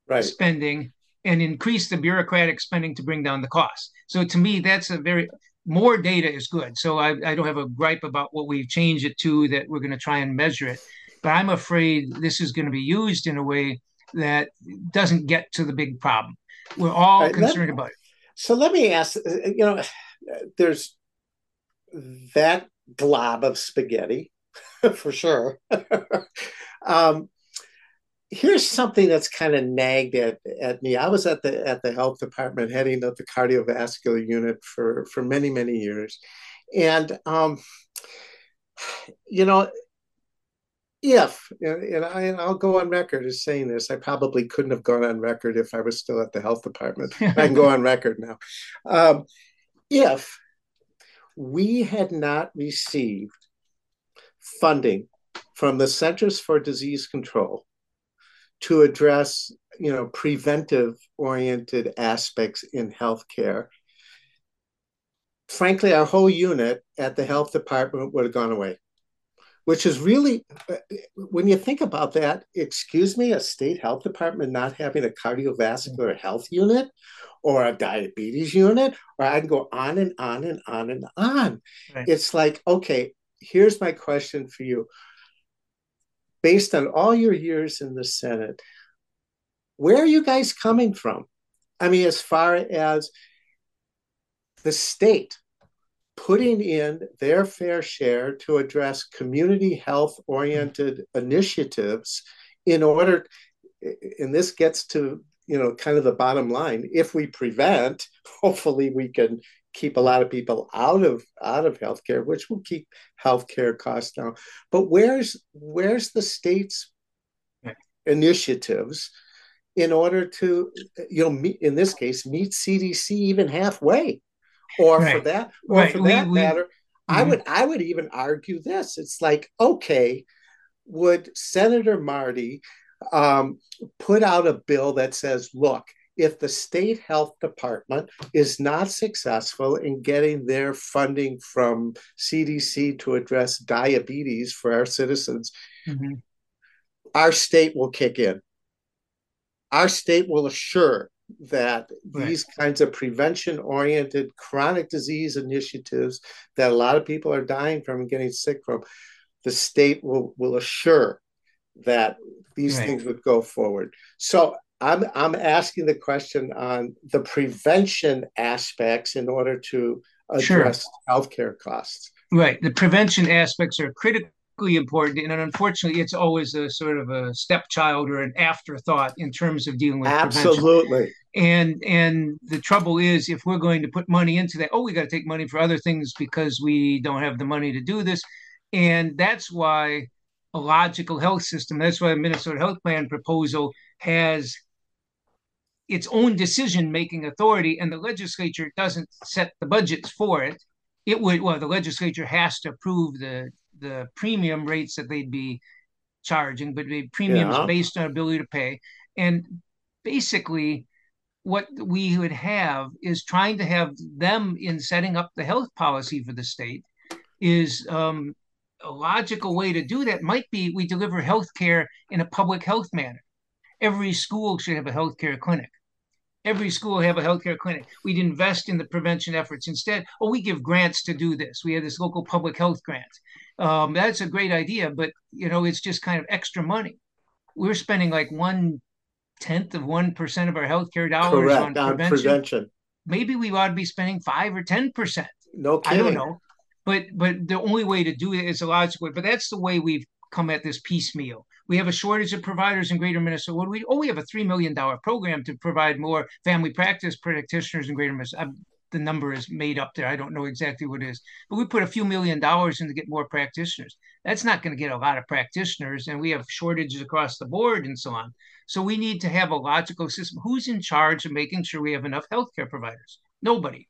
Right. spending and increase the bureaucratic spending to bring down the cost. So to me, that's a very more data is good. So I, I don't have a gripe about what we've changed it to that we're going to try and measure it. But I'm afraid this is going to be used in a way that doesn't get to the big problem. We're all Right, let- concerned about it. So let me ask you know, there's that glob of spaghetti for sure. um, here's something that's kind of nagged at, at me. I was at the at the health department heading up the cardiovascular unit for for many many years, and um, you know, if and, I, will go on record as saying this i probably couldn't have gone on record if i was still at the health department i can go on record now um, if we had not received funding from the centers for disease control to address you know preventive oriented aspects in healthcare. Frankly our whole unit at the health department would have gone away which is really, when you think about that, excuse me, a state health department not having a cardiovascular health unit or a diabetes unit, or I can go on and on and on and on. Right. It's like, okay, here's my question for you. Based on all your years in the Senate, where are you guys coming from? I mean, as far as the state putting in their fair share to address community health oriented initiatives in order and this gets to you know kind of the bottom line if we prevent hopefully we can keep a lot of people out of out of healthcare which will keep healthcare costs down. But where's where's the state's initiatives in order to you know meet, in this case meet cdc even halfway or right. for that, or right. for that we, matter, we, I mm-hmm. would I would even argue this. It's like, okay, would Senator Marty um, put out a bill that says, look, if the state health department is not successful in getting their funding from CDC to address diabetes for our citizens, mm-hmm. our state will kick in. Our state will assure that right. these kinds of prevention oriented chronic disease initiatives that a lot of people are dying from and getting sick from, the state will, will assure that these right. things would go forward. So I'm, I'm asking the question on the prevention aspects in order to address sure. healthcare costs. Right. The prevention aspects are critical important and unfortunately it's always a sort of a stepchild or an afterthought in terms of dealing with absolutely. Prevention. and and the trouble is if we're going to put money into that oh we got to take money for other things because we don't have the money to do this. And that's why a logical health system that's why the minnesota health plan proposal has its own decision making authority and the legislature doesn't set the budgets for it. It would well the legislature has to approve the the premium rates that they'd be charging, but the premiums yeah. based on ability to pay. And basically, what we would have is trying to have them in setting up the health policy for the state is um, a logical way to do that might be we deliver health care in a public health manner. Every school should have a healthcare clinic every school have a healthcare clinic. We'd invest in the prevention efforts. Instead, oh, we give grants to do this. We have this local public health grant. Um, that's a great idea, but you know, it's just kind of extra money. We're spending like one tenth of one percent of our healthcare dollars Correct, on, on prevention. prevention. Maybe we ought to be spending five or ten percent. No kidding. I don't know. But but the only way to do it is a logical way. But that's the way we've come at this piecemeal. We have a shortage of providers in Greater Minnesota. What do we? Oh, we have a three million dollar program to provide more family practice practitioners in Greater Minnesota. I'm, the number is made up there. I don't know exactly what it is, but we put a few million dollars in to get more practitioners. That's not going to get a lot of practitioners, and we have shortages across the board and so on. So we need to have a logical system. Who's in charge of making sure we have enough healthcare providers? Nobody.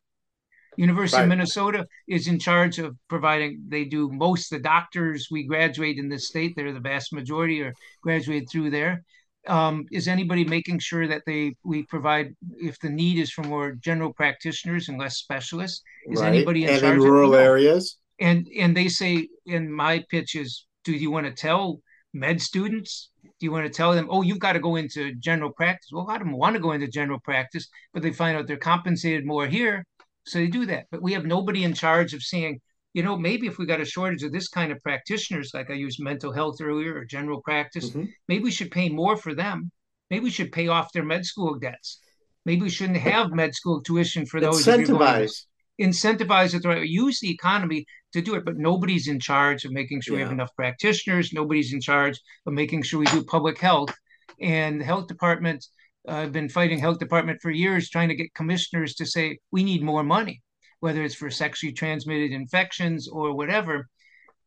University right. of Minnesota is in charge of providing. They do most the doctors we graduate in this state. They're the vast majority are graduated through there. Um, is anybody making sure that they we provide if the need is for more general practitioners and less specialists? Is right. anybody in and charge in rural areas? And and they say, in my pitch is, do you want to tell med students? Do you want to tell them, oh, you've got to go into general practice? Well, a lot of them want to go into general practice, but they find out they're compensated more here so they do that. But we have nobody in charge of saying, you know, maybe if we got a shortage of this kind of practitioners, like I used mental health earlier or general practice, mm-hmm. maybe we should pay more for them. Maybe we should pay off their med school debts. Maybe we shouldn't have med school tuition for those. Incentivize. Incentivize it. Right. Use the economy to do it, but nobody's in charge of making sure yeah. we have enough practitioners. Nobody's in charge of making sure we do public health. And the health department I've been fighting health department for years, trying to get commissioners to say we need more money, whether it's for sexually transmitted infections or whatever.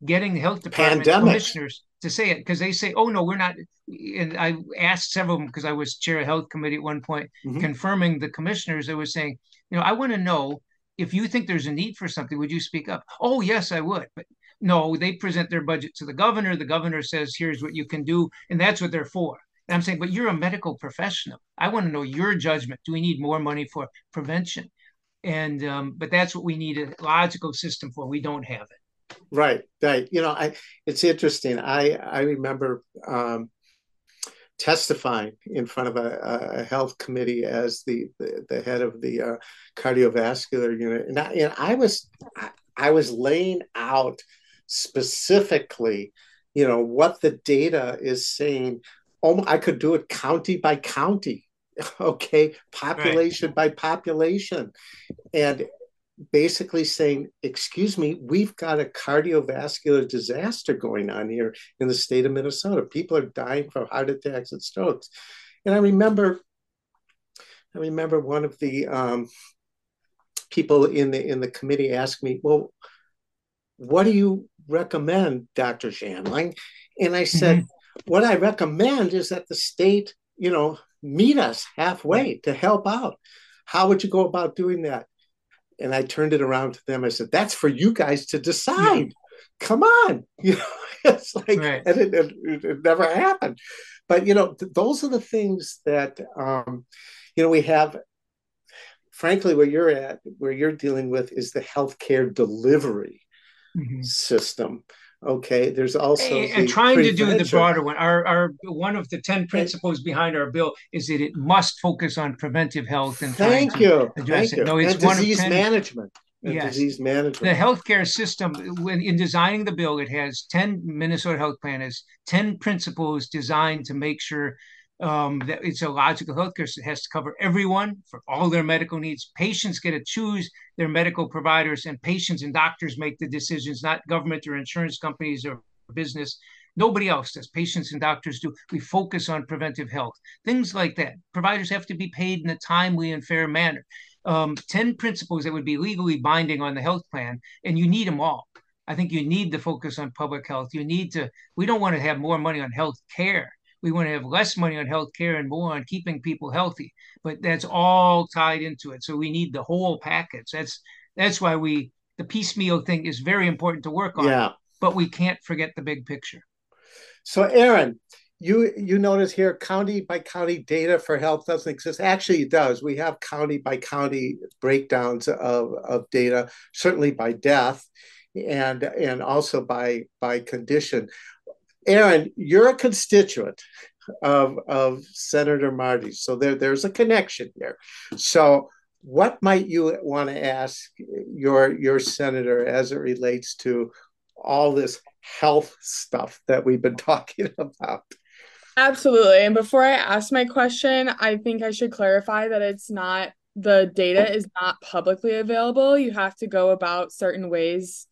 Getting the health department Pandemic. commissioners to say it because they say, "Oh no, we're not." And I asked several of them because I was chair of health committee at one point, mm-hmm. confirming the commissioners. I was saying, you know, I want to know if you think there's a need for something, would you speak up? Oh yes, I would. But no, they present their budget to the governor. The governor says, "Here's what you can do," and that's what they're for. And I'm saying, but you're a medical professional. I want to know your judgment. Do we need more money for prevention? And um, but that's what we need a logical system for. We don't have it. Right, right. You know, I it's interesting. I I remember um, testifying in front of a, a, health committee as the, the, the head of the uh, cardiovascular unit, and I, and I was I, I was laying out specifically, you know, what the data is saying. Oh, I could do it county by county, okay, population right. by population, and basically saying, excuse me, we've got a cardiovascular disaster going on here in the state of Minnesota. People are dying from heart attacks and strokes. And I remember, I remember one of the um, people in the in the committee asked me, well, what do you recommend, Dr. Shanedling? And I said, mm-hmm. what I recommend is that the state, you know, meet us halfway to help out. How would you go about doing that? and I turned it around to them. I said, "That's for you guys to decide. Yeah. Come on, you know." It's like, right. and it, it, it, never happened. But you know, th- those are the things that um, you know we have. Frankly, where you're at, where you're dealing with, is the healthcare delivery mm-hmm. system Okay, there's also and, and trying to do the broader one. Our, our one of the ten principles behind our bill is that it must focus on preventive health and thank you, thank it. you. No, it's and one disease of 10, management. And yes. disease management. The healthcare system, when in designing the bill, it has ten Minnesota Health Plan has ten principles designed to make sure um, that it's a logical healthcare. It has to cover everyone for all their medical needs. Patients get to choose their medical providers, and patients and doctors make the decisions, not government or insurance companies or business. Nobody else does. Patients and doctors do. We focus on preventive health, things like that. Providers have to be paid in a timely and fair manner. Um, 10 principles that would be legally binding on the health plan, and you need them all. I think you need to focus on public health. You need to, we don't want to have more money on health care we want to have less money on healthcare and more on keeping people healthy. But that's all tied into it. So we need the whole package. That's that's why we the piecemeal thing is very important to work on. Yeah. But we can't forget the big picture. So Aaron, you you notice here county by county data for health doesn't exist. Actually, it does. We have county by county breakdowns of, of data, certainly by death and and also by by condition. Aaron, you're a constituent of, of Senator Marty. So there, there's a connection here. So what might you want to ask your your senator as it relates to all this health stuff that we've been talking about? Absolutely. And before I ask my question, I think I should clarify that it's not the data is not publicly available. You have to go about certain ways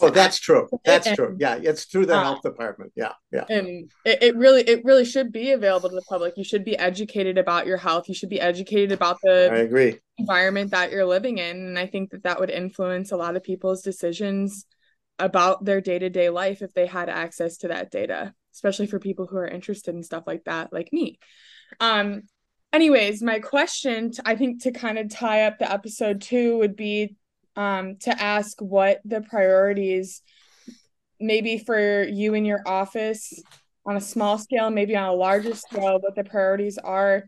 Oh, that's true. That's and, true. Yeah, it's through the uh, health department. Yeah, yeah. And it, it really, it really should be available to the public. You should be educated about your health. You should be educated about the I agree environment that you're living in, and I think that that would influence a lot of people's decisions about their day to day life if they had access to that data, especially for people who are interested in stuff like that, like me. Um. Anyways, my question, to, I think, to kind of tie up the episode two would be um, to ask what the priorities maybe for you in your office on a small scale, maybe on a larger scale, what the priorities are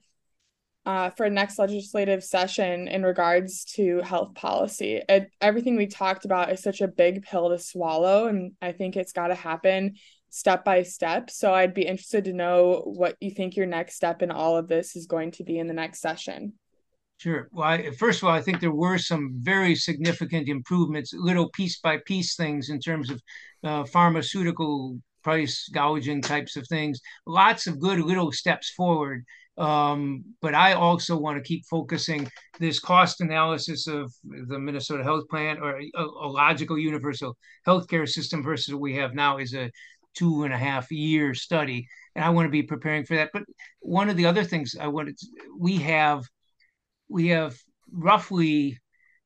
uh, for next legislative session in regards to health policy. It, everything we talked about is such a big pill to swallow, and I think it's got to happen step by step. So I'd be interested to know what you think your next step in all of this is going to be in the next session. Sure. Well, I, first of all, I think there were some very significant improvements, little piece by piece things in terms of uh, pharmaceutical price gouging types of things. Lots of good little steps forward. Um, but I also want to keep focusing this cost analysis of the Minnesota Health Plan or a, a logical universal healthcare system versus what we have now is a two and a half year study. And I want to be preparing for that. But one of the other things I wanted, we have we have roughly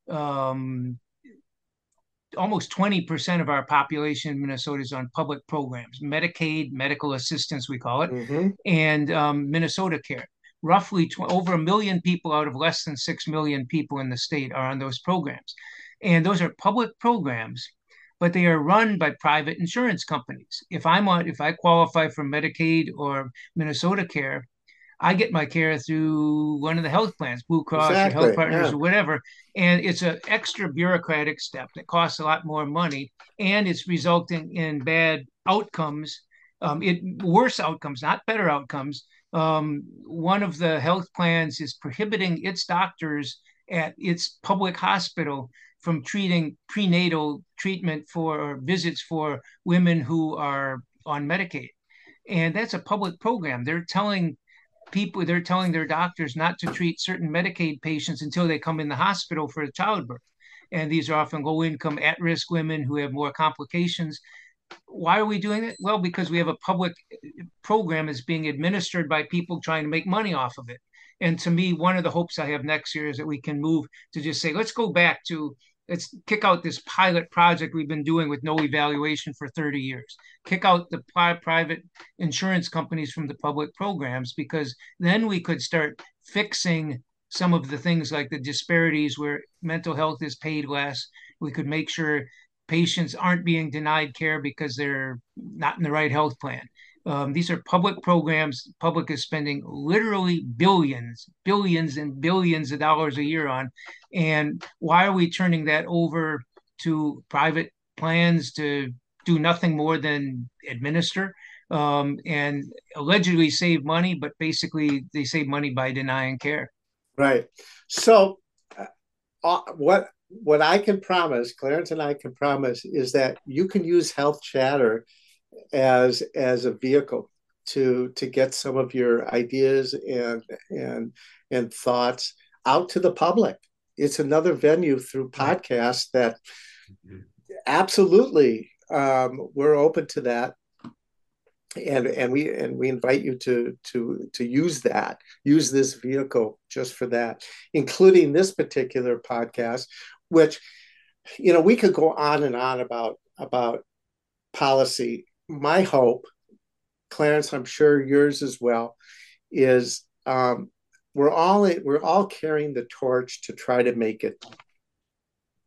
um, almost 20% of our population in Minnesota is on public programs, Medicaid, medical assistance, we call it, mm-hmm. and um, Minnesota Care. Roughly tw- over a million people out of less than 6 million people in the state are on those programs. And those are public programs, but they are run by private insurance companies. If I'm on, if I qualify for Medicaid or Minnesota Care, I get my care through one of the health plans, Blue Cross exactly, or Health Partners yeah. or whatever. And it's an extra bureaucratic step that costs a lot more money and it's resulting in bad outcomes, um, it worse outcomes, not better outcomes. Um, one of the health plans is prohibiting its doctors at its public hospital from treating prenatal treatment for or visits for women who are on Medicaid. And that's a public program. They're telling people they're telling their doctors not to treat certain Medicaid patients until they come in the hospital for a childbirth. And these are often low income, at risk women who have more complications. Why are we doing it? Well, because we have a public program that's being administered by people trying to make money off of it. And to me, one of the hopes I have next year is that we can move to just say, let's go back to let's kick out this pilot project we've been doing with no evaluation for 30 years. Kick out the private insurance companies from the public programs because then we could start fixing some of the things like the disparities where mental health is paid less. We could make sure patients aren't being denied care because they're not in the right health plan um, these are public programs. Public is spending literally billions, billions, and billions of dollars a year on. And why are we turning that over to private plans to do nothing more than administer um, and allegedly save money, but basically they save money by denying care. Right. So, uh, uh what what I can promise, Clarence and I can promise, is that you can use Health Chatter as as a vehicle to to get some of your ideas and and and thoughts out to the public. It's another venue through podcasts that mm-hmm. absolutely um, we're open to that and and we and we invite you to to to use that use this vehicle just for that including this particular podcast which you know we could go on and on about about policy my hope, Clarence, I'm sure yours as well, is um, we're all we're all carrying the torch to try to make it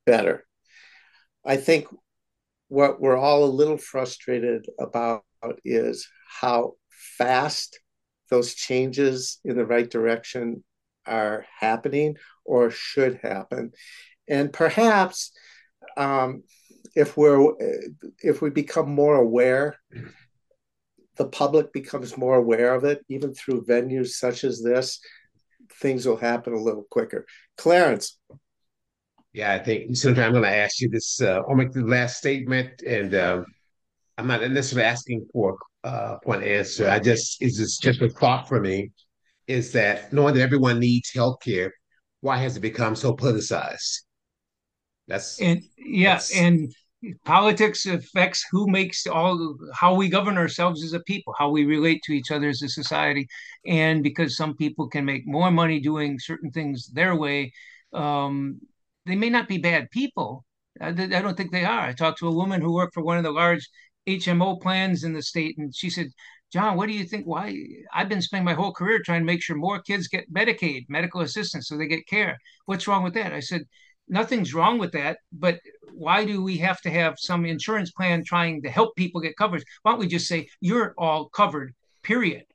better. I think what we're all a little frustrated about is how fast those changes in the right direction are happening or should happen, and perhaps um, if we're if we become more aware the public becomes more aware of it even through venues such as this things will happen a little quicker. Clarence. Yeah i think sometime i'm going to ask you this uh, i'll make the last statement and um, i'm not necessarily asking for uh, one answer. I just is this just a thought for me is that knowing that everyone needs health care why has it become so politicized? That's and yeah that's, and politics affects who makes all how we govern ourselves as a people how we relate to each other as a society and because some people can make more money doing certain things their way um, they may not be bad people I, I don't think they are i talked to a woman who worked for one of the large hmo plans in the state and she said John, what do you think? Why I've been spending my whole career trying to make sure more kids get Medicaid, medical assistance, so they get care. What's wrong with that? I said, nothing's wrong with that but why do we have to have some insurance plan trying to help people get coverage? Why don't we just say you're all covered period.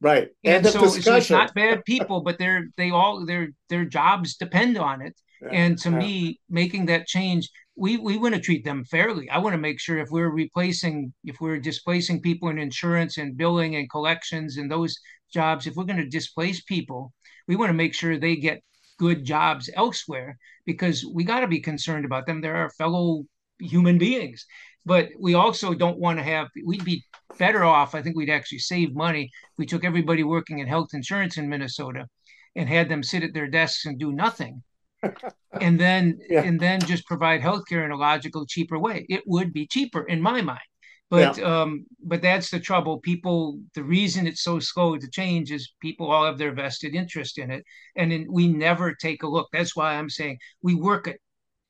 Right. And so, so, it's not bad people but they're they all their their jobs depend on it. Yeah, and to yeah. me making that change we we want to treat them fairly. I want to make sure if we're replacing if we're displacing people in insurance and billing and collections and those jobs if we're going to displace people we want to make sure they get good jobs elsewhere because we got to be concerned about them. They're our fellow human beings. But we also don't want to have, we'd be better off. I think we'd actually save money. If we took everybody working in health insurance in Minnesota and had them sit at their desks and do nothing. and then yeah. and then just provide healthcare in a logical, cheaper way. It would be cheaper in my mind. But yeah. um, but that's the trouble. People, the reason it's so slow to change is people all have their vested interest in it, and in, we never take a look. That's why I'm saying we work at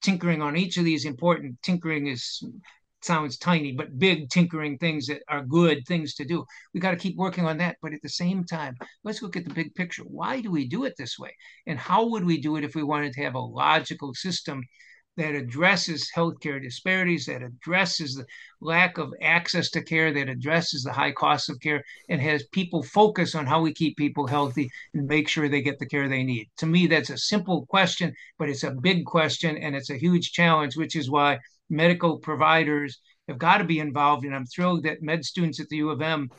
tinkering on each of these important tinkering is sounds tiny, but big tinkering things that are good things to do. We got to keep working on that. But at the same time, let's look at the big picture. Why do we do it this way? And how would we do it if we wanted to have a logical system that addresses healthcare disparities, that addresses the lack of access to care, that addresses the high costs of care, and has people focus on how we keep people healthy and make sure they get the care they need. To me, that's a simple question, but it's a big question and it's a huge challenge, which is why medical providers have got to be involved. And I'm thrilled that med students at the U of M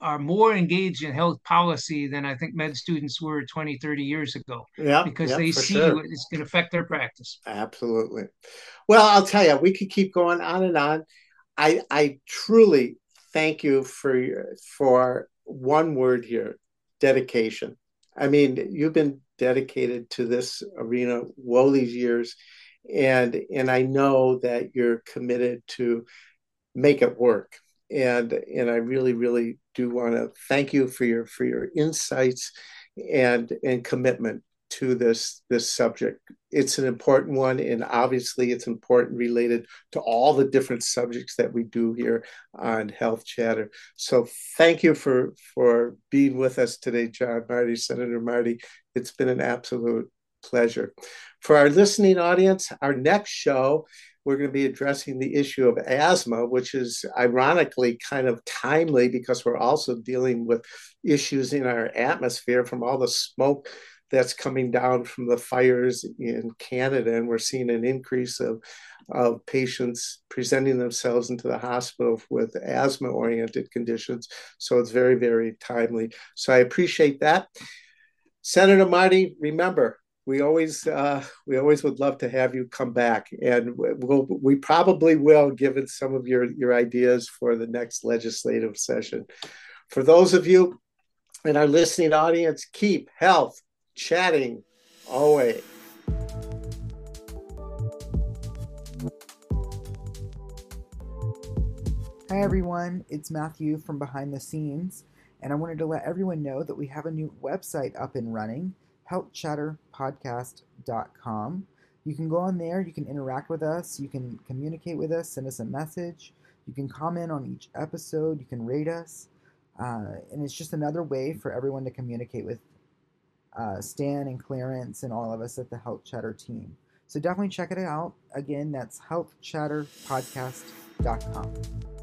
are more engaged in health policy than I think med students were 20, 30 years ago. Yeah. Because yeah, they see sure. it's going to affect their practice. Absolutely. Well, I'll tell you, we could keep going on and on. I I truly thank you for for one word here, dedication. I mean, you've been dedicated to this arena all these years and and I know that you're committed to make it work. And and I really really do want to thank you for your for your insights and and commitment to this this subject. It's an important one, and obviously it's important related to all the different subjects that we do here on Health Chatter. So thank you for for being with us today, John Marty, Senator Marty. It's been an absolute pleasure. For our listening audience, our next show, we're going to be addressing the issue of asthma, which is ironically kind of timely because we're also dealing with issues in our atmosphere from all the smoke that's coming down from the fires in Canada. And we're seeing an increase of, of patients presenting themselves into the hospital with asthma oriented conditions. So it's very, very timely. So I appreciate that. Senator Marty, remember, we always uh, we always would love to have you come back, and we'll we probably will, given some of your your ideas for the next legislative session. For those of you in our listening audience, keep health chatting always. Hi everyone, it's Matthew from Behind the Scenes, and I wanted to let everyone know that we have a new website up and running healthchatterpodcast.com. You can go on there, you can interact with us, you can communicate with us, send us a message, you can comment on each episode, you can rate us, uh, and it's just another way for everyone to communicate with uh, Stan and Clarence and all of us at the Health Chatter team. So definitely check it out. Again, that's healthchatterpodcast.com.